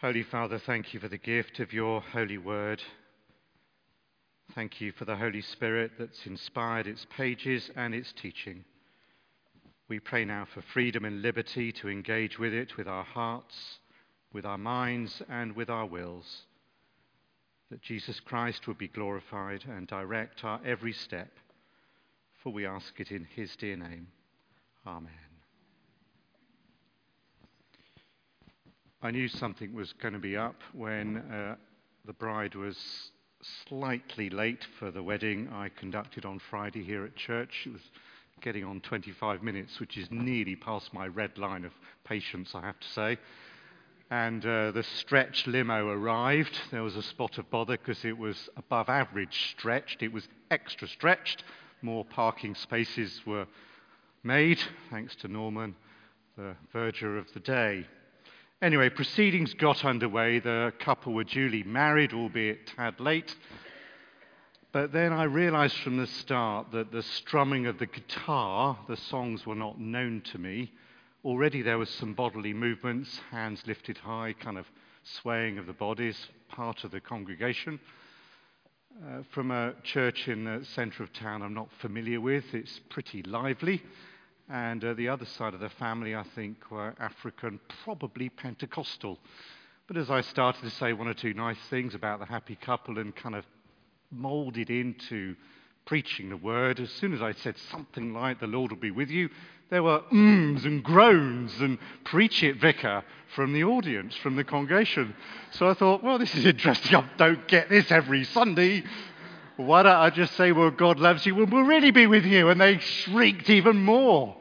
Holy Father, thank you for the gift of your holy word. Thank you for the Holy Spirit that's inspired its pages and its teaching. We pray now for freedom and liberty to engage with it with our hearts, with our minds, and with our wills. That Jesus Christ would be glorified and direct our every step, for we ask it in his dear name. Amen. I knew something was going to be up when uh, the bride was slightly late for the wedding I conducted on Friday here at church. It was getting on 25 minutes, which is nearly past my red line of patience, I have to say. And uh, the stretch limo arrived. There was a spot of bother because it was above average stretched. It was extra stretched. More parking spaces were made, thanks to Norman, the verger of the day. Anyway, proceedings got underway. The couple were duly married, albeit tad late. But then I realized from the start that the strumming of the guitar, the songs were not known to me. Already there was some bodily movements, hands lifted high, kind of swaying of the bodies, part of the congregation. Uh, from a church in the centre of town I'm not familiar with, it's pretty lively. And uh, the other side of the family, I think, were African, probably Pentecostal. But as I started to say one or two nice things about the happy couple and kind of molded into preaching the word, as soon as I said something like, the Lord will be with you, there were ums and groans and preach it, vicar, from the audience, from the congregation. So I thought, well, this is interesting. I don't get this every Sunday. Why don't I just say, well, God loves you and will really be with you? And they shrieked even more.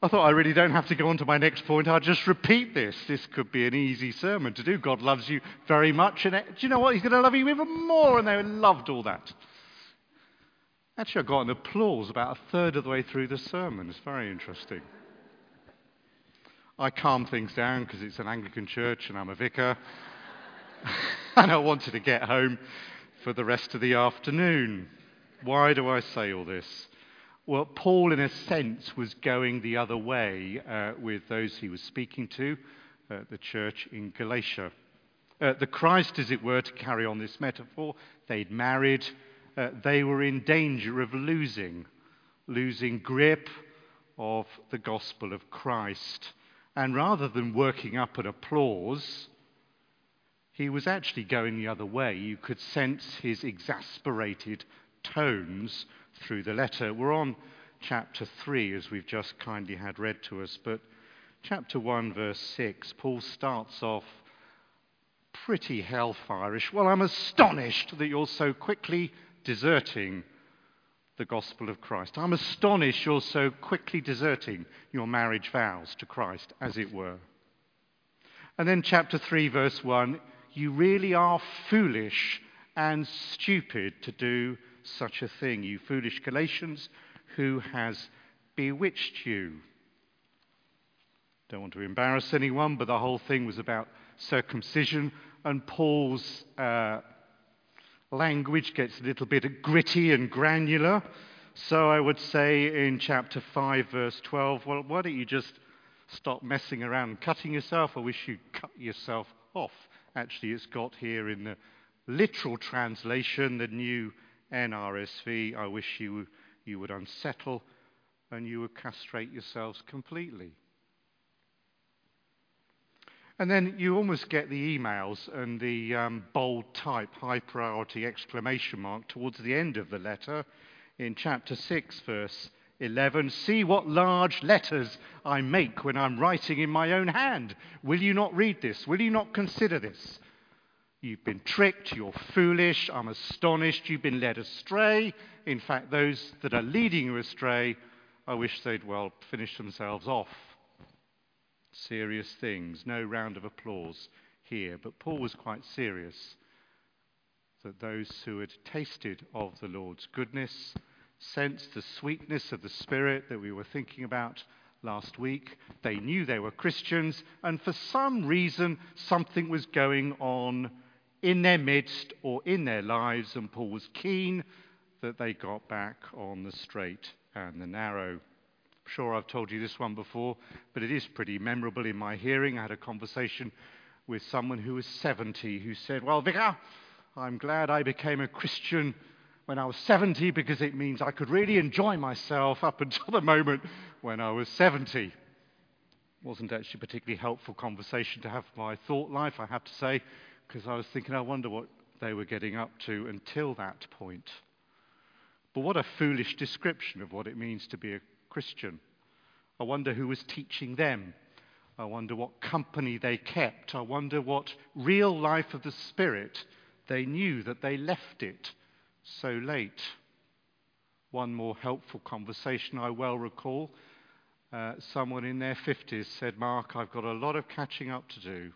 I thought I really don't have to go on to my next point. I'll just repeat this. This could be an easy sermon to do. God loves you very much. And uh, do you know what? He's going to love you even more. And they loved all that. Actually, I got an applause about a third of the way through the sermon. It's very interesting. I calm things down because it's an Anglican church and I'm a vicar. and I wanted to get home for the rest of the afternoon. Why do I say all this? Well, Paul, in a sense, was going the other way uh, with those he was speaking to, uh, the church in Galatia. Uh, the Christ, as it were, to carry on this metaphor, they'd married, uh, they were in danger of losing, losing grip of the gospel of Christ. And rather than working up an applause, he was actually going the other way. You could sense his exasperated tones through the letter. We're on chapter 3, as we've just kindly had read to us, but chapter 1, verse 6, Paul starts off pretty hellfireish. Well, I'm astonished that you're so quickly deserting the gospel of Christ. I'm astonished you're so quickly deserting your marriage vows to Christ, as it were. And then, chapter 3, verse 1 you really are foolish and stupid to do such a thing, you foolish Galatians, who has bewitched you? Don't want to embarrass anyone, but the whole thing was about circumcision, and Paul's uh, language gets a little bit gritty and granular. So I would say in chapter 5, verse 12, well, why don't you just stop messing around and cutting yourself? I wish you'd cut yourself off. Actually, it's got here in the literal translation, the new NRSV, I wish you, you would unsettle and you would castrate yourselves completely. And then you almost get the emails and the um, bold type, high priority exclamation mark towards the end of the letter in chapter 6, verse 11. See what large letters I make when I'm writing in my own hand. Will you not read this? Will you not consider this? You've been tricked, you're foolish, I'm astonished, you've been led astray. In fact, those that are leading you astray, I wish they'd, well, finish themselves off. Serious things, no round of applause here. But Paul was quite serious that those who had tasted of the Lord's goodness, sensed the sweetness of the Spirit that we were thinking about last week, they knew they were Christians, and for some reason, something was going on in their midst or in their lives, and Paul was keen that they got back on the straight and the narrow. I'm sure I've told you this one before, but it is pretty memorable in my hearing. I had a conversation with someone who was 70 who said, Well, Vicar, I'm glad I became a Christian when I was 70 because it means I could really enjoy myself up until the moment when I was 70. Wasn't actually a particularly helpful conversation to have my thought life, I have to say, because I was thinking, I wonder what they were getting up to until that point. But what a foolish description of what it means to be a Christian. I wonder who was teaching them. I wonder what company they kept. I wonder what real life of the Spirit they knew that they left it so late. One more helpful conversation I well recall. Uh, someone in their 50s said, Mark, I've got a lot of catching up to do.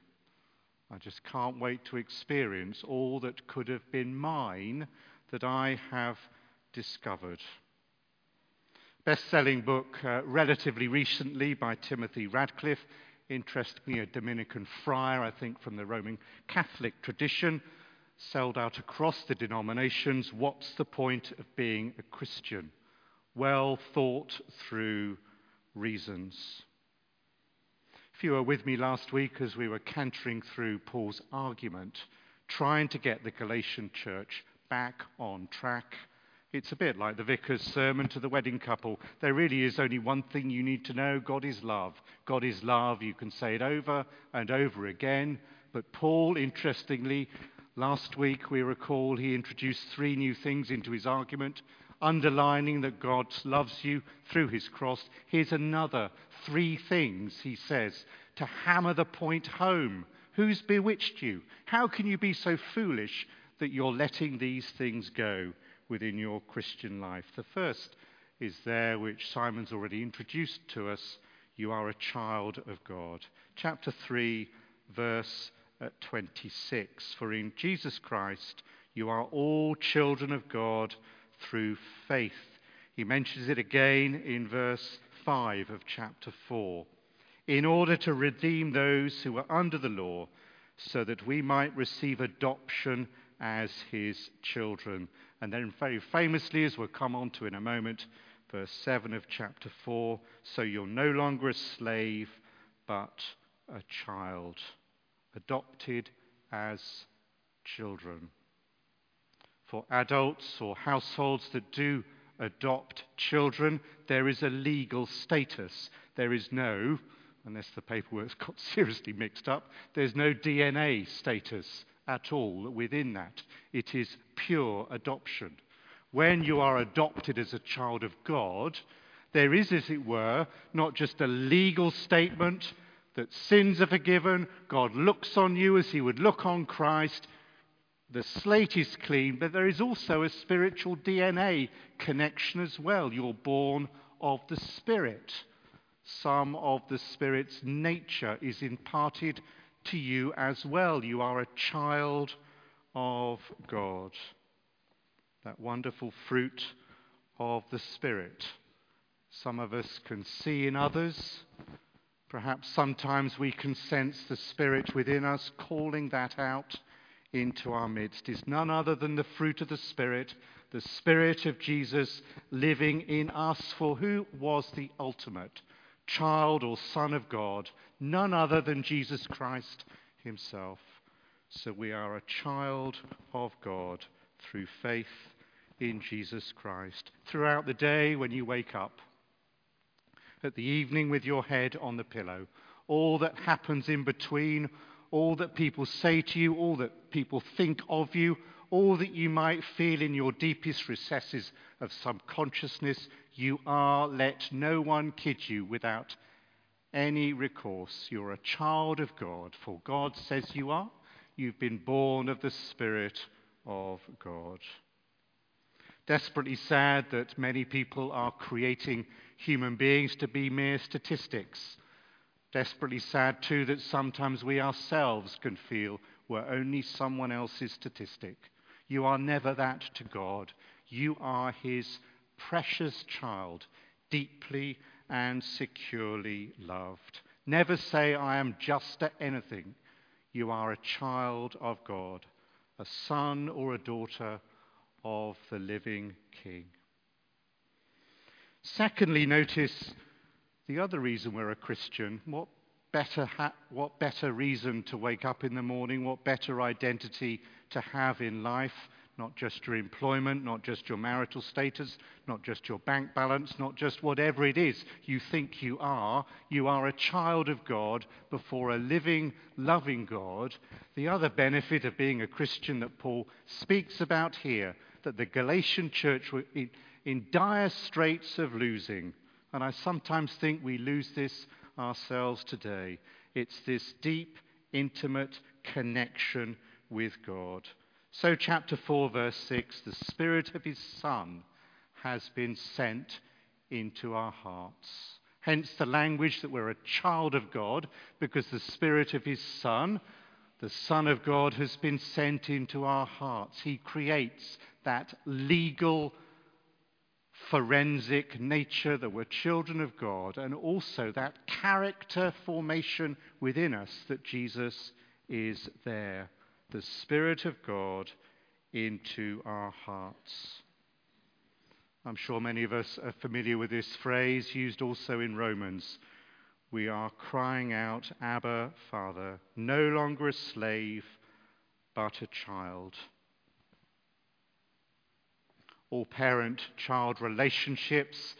I just can't wait to experience all that could have been mine that I have discovered. Best selling book uh, relatively recently by Timothy Radcliffe, interestingly, a Dominican friar, I think, from the Roman Catholic tradition, sold out across the denominations. What's the point of being a Christian? Well thought through reasons. If you were with me last week as we were cantering through Paul's argument, trying to get the Galatian church back on track, it's a bit like the vicar's sermon to the wedding couple. There really is only one thing you need to know God is love. God is love. You can say it over and over again. But Paul, interestingly, last week we recall he introduced three new things into his argument underlining that God loves you through his cross. Here's another three things he says to hammer the point home. Who's bewitched you? How can you be so foolish that you're letting these things go within your Christian life? The first is there, which Simon's already introduced to us. You are a child of God. Chapter 3, verse uh, 26. For in Jesus Christ you are all children of God through faith. He mentions it again in verse 5 of chapter 4. In order to redeem those who are under the law, so that we might receive adoption as his children. And then, very famously, as we'll come on to in a moment, verse 7 of chapter 4 so you're no longer a slave, but a child, adopted as children for adults or households that do adopt children, there is a legal status. There is no, unless the paperwork's got seriously mixed up, there's no DNA status at all within that. It is pure adoption. When you are adopted as a child of God, there is, as it were, not just a legal statement that sins are forgiven, God looks on you as he would look on Christ, the slate is clean, but there is also a spiritual DNA connection as well. You're born of the Spirit. Some of the Spirit's nature is imparted to you as well. You are a child of God. That wonderful fruit of the Spirit. Some of us can see in others. Perhaps sometimes we can sense the Spirit within us calling that out into our midst is none other than the fruit of the Spirit, the Spirit of Jesus living in us. For who was the ultimate child or son of God? None other than Jesus Christ himself. So we are a child of God through faith in Jesus Christ. Throughout the day when you wake up, at the evening with your head on the pillow, all that happens in between, all that people say to you, all that people think of you, all that you might feel in your deepest recesses of subconsciousness, you are, let no one kid you without any recourse. You're a child of God, for God says you are. You've been born of the Spirit of God. Desperately sad that many people are creating human beings to be mere statistics Desperately sad, too, that sometimes we ourselves can feel we're only someone else's statistic. You are never that to God. You are His precious child, deeply and securely loved. Never say, I am just at anything. You are a child of God, a son or a daughter of the living King. Secondly, notice the other reason we're a Christian, what better ha- what better reason to wake up in the morning? What better identity to have in life? Not just your employment, not just your marital status, not just your bank balance, not just whatever it is you think you are. You are a child of God before a living, loving God. The other benefit of being a Christian that Paul speaks about here, that the Galatian church were in, in dire straits of losing. And I sometimes think we lose this ourselves today. It's this deep, intimate connection with God. So, chapter 4, verse 6 the Spirit of His Son has been sent into our hearts. Hence the language that we're a child of God, because the Spirit of His Son, the Son of God, has been sent into our hearts. He creates that legal forensic nature that we're children of God, and also that character formation within us that Jesus is there. The Spirit of God into our hearts. I'm sure many of us are familiar with this phrase used also in Romans. We are crying out, Abba, Father, no longer a slave, but a child all parent child relationships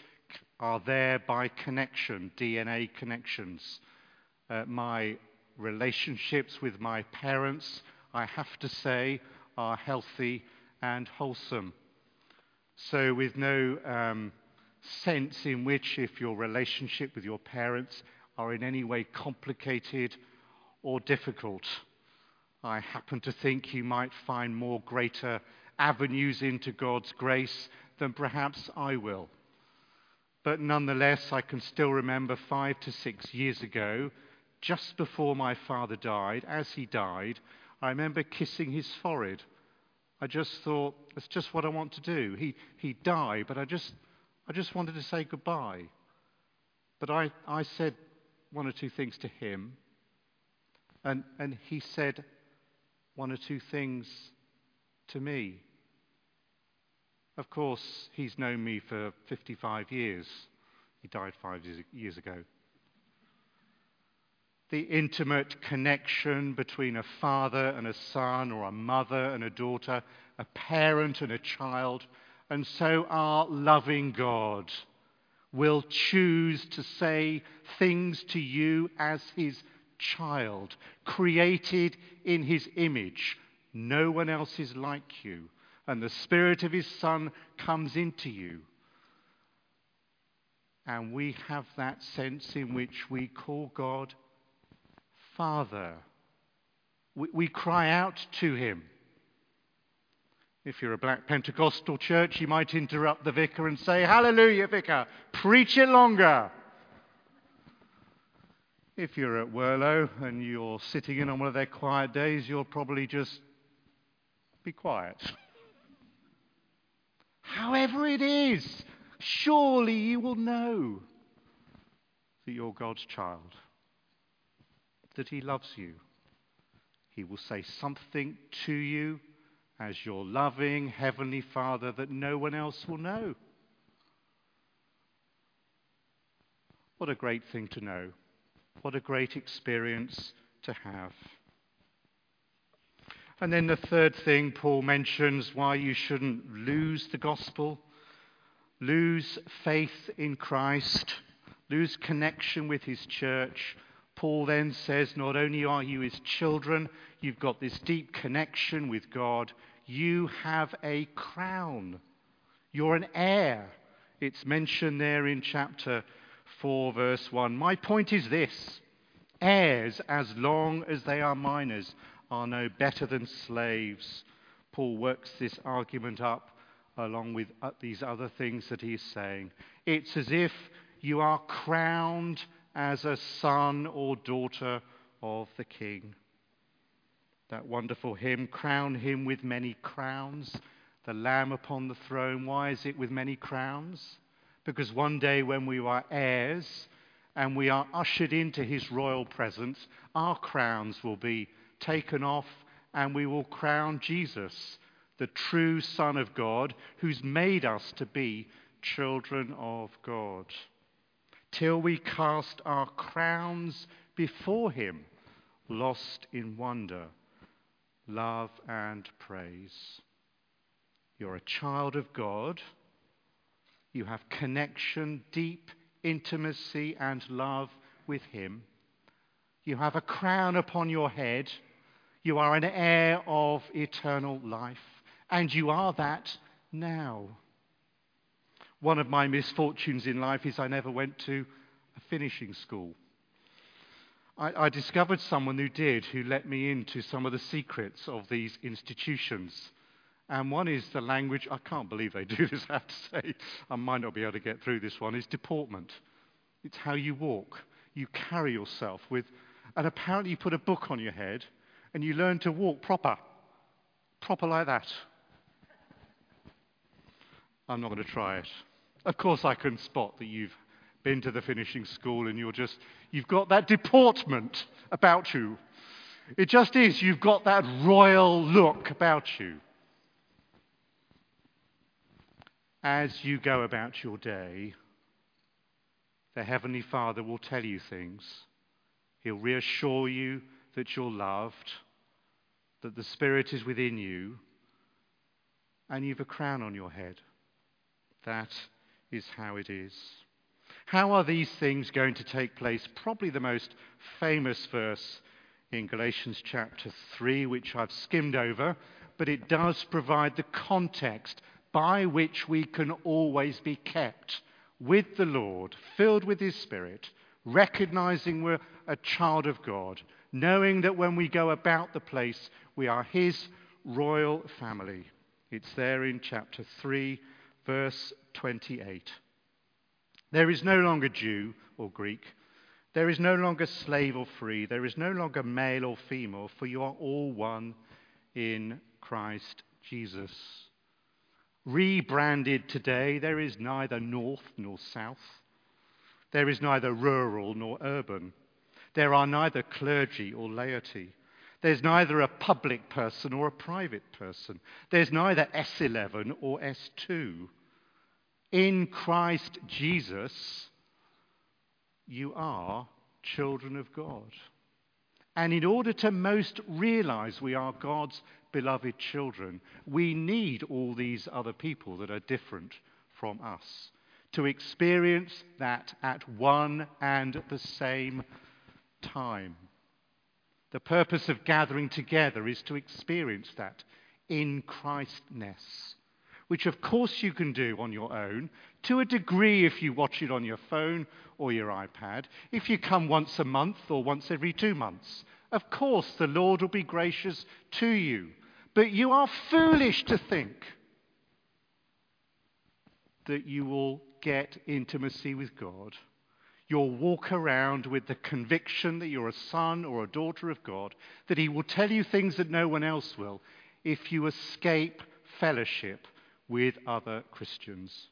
are there by connection, DNA connections. Uh, my relationships with my parents, I have to say, are healthy and wholesome. So, with no um, sense in which, if your relationship with your parents are in any way complicated or difficult, I happen to think you might find more greater avenues into God's grace than perhaps I will. But nonetheless, I can still remember five to six years ago, just before my father died, as he died, I remember kissing his forehead. I just thought, that's just what I want to do. He, he died, but I just, I just wanted to say goodbye. But I, I said one or two things to him, and, and he said one or two things to me. Of course, he's known me for 55 years. He died five years ago. The intimate connection between a father and a son, or a mother and a daughter, a parent and a child, and so our loving God will choose to say things to you as his child, created in his image, no one else is like you. And the Spirit of His Son comes into you. And we have that sense in which we call God Father. We, we cry out to Him. If you're a black Pentecostal church, you might interrupt the vicar and say, Hallelujah, vicar, preach it longer. If you're at Whirlow and you're sitting in on one of their quiet days, you'll probably just be quiet. However it is, surely you will know that you're God's child, that He loves you. He will say something to you as your loving Heavenly Father that no one else will know. What a great thing to know. What a great experience to have. And then the third thing Paul mentions why you shouldn't lose the gospel, lose faith in Christ, lose connection with his church. Paul then says, not only are you his children, you've got this deep connection with God, you have a crown. You're an heir. It's mentioned there in chapter 4, verse 1. My point is this heirs as long as they are minors are no better than slaves. Paul works this argument up along with uh, these other things that he's saying. It's as if you are crowned as a son or daughter of the king. That wonderful hymn, Crown him with many crowns, the Lamb upon the throne. Why is it with many crowns? Because one day when we are heirs and we are ushered into his royal presence, our crowns will be taken off, and we will crown Jesus, the true Son of God, who's made us to be children of God. Till we cast our crowns before him, lost in wonder, love, and praise. You're a child of God. You have connection, deep intimacy, and love with him. You have a crown upon your head. You are an heir of eternal life. And you are that now. One of my misfortunes in life is I never went to a finishing school. I, I, discovered someone who did, who let me into some of the secrets of these institutions. And one is the language, I can't believe they do this, I have to say. I might not be able to get through this one, is deportment. It's how you walk. You carry yourself with, and apparently you put a book on your head and you learn to walk proper. Proper like that. I'm not going to try it. Of course, I can spot that you've been to the finishing school and you're just, you've got that deportment about you. It just is. You've got that royal look about you. As you go about your day, the Heavenly Father will tell you things. He'll reassure you that you're loved, that the Spirit is within you, and you've a crown on your head. That is how it is. How are these things going to take place? Probably the most famous verse in Galatians chapter 3, which I've skimmed over, but it does provide the context by which we can always be kept with the Lord, filled with His Spirit, recognizing we're a child of God, knowing that when we go about the place, we are His royal family. It's there in chapter 3, verse 28. There is no longer Jew or Greek. There is no longer slave or free. There is no longer male or female, for you are all one in Christ Jesus. Rebranded today, there is neither north nor south. There is neither rural nor urban. There are neither clergy or laity. There's neither a public person or a private person. There's neither S11 or S2 in Christ Jesus, you are children of God. And in order to most realize we are God's beloved children, we need all these other people that are different from us to experience that at one and the same time. The purpose of gathering together is to experience that in Christness which of course you can do on your own, to a degree if you watch it on your phone or your iPad, if you come once a month or once every two months. Of course, the Lord will be gracious to you. But you are foolish to think that you will get intimacy with God. You'll walk around with the conviction that you're a son or a daughter of God, that He will tell you things that no one else will if you escape fellowship with other Christians.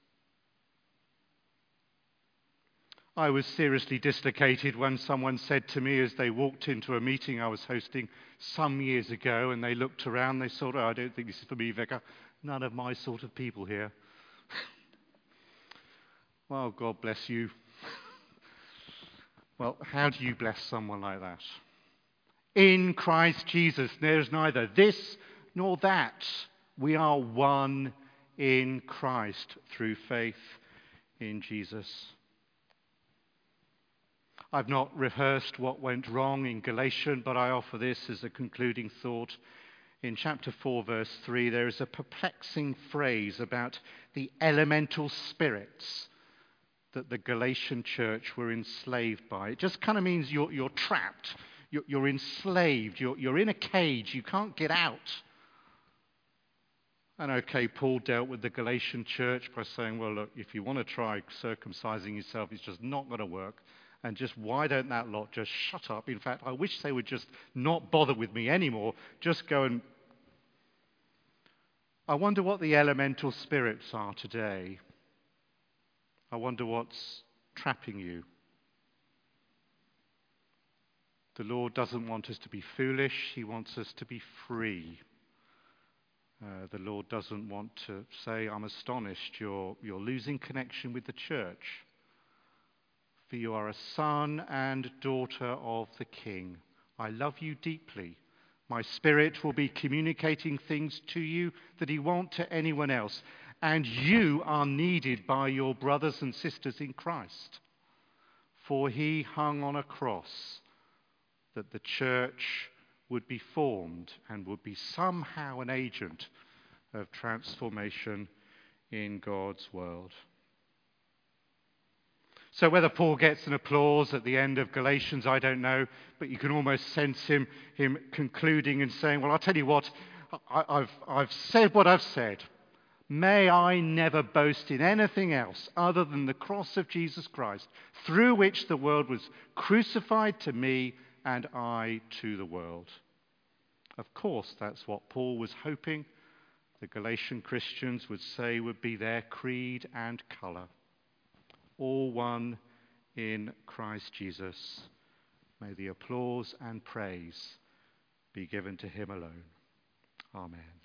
I was seriously dislocated when someone said to me as they walked into a meeting I was hosting some years ago and they looked around, they thought, oh, I don't think this is for me, Vicar. None of my sort of people here. well, God bless you. Well, how do you bless someone like that? In Christ Jesus, there's neither this nor that. We are one in Christ through faith in Jesus. I've not rehearsed what went wrong in Galatians, but I offer this as a concluding thought. In chapter 4, verse 3, there is a perplexing phrase about the elemental spirits that the Galatian church were enslaved by. It just kind of means you're, you're trapped, you're, you're enslaved, you're, you're in a cage, you can't get out. And okay, Paul dealt with the Galatian church by saying, well, look, if you want to try circumcising yourself, it's just not going to work. And just why don't that lot just shut up? In fact, I wish they would just not bother with me anymore. Just go and. I wonder what the elemental spirits are today. I wonder what's trapping you. The Lord doesn't want us to be foolish, He wants us to be free. Uh, the Lord doesn't want to say, I'm astonished you're, you're losing connection with the church. for you are a son and daughter of the King. I love you deeply. My spirit will be communicating things to you that he won't to anyone else. And you are needed by your brothers and sisters in Christ. For he hung on a cross that the church would be formed and would be somehow an agent of transformation in God's world. So, whether Paul gets an applause at the end of Galatians, I don't know, but you can almost sense him, him concluding and saying, Well, I'll tell you what, I, I've, I've said what I've said. May I never boast in anything else other than the cross of Jesus Christ, through which the world was crucified to me and I to the world. Of course, that's what Paul was hoping the Galatian Christians would say would be their creed and colour all one in Christ Jesus. May the applause and praise be given to him alone. Amen.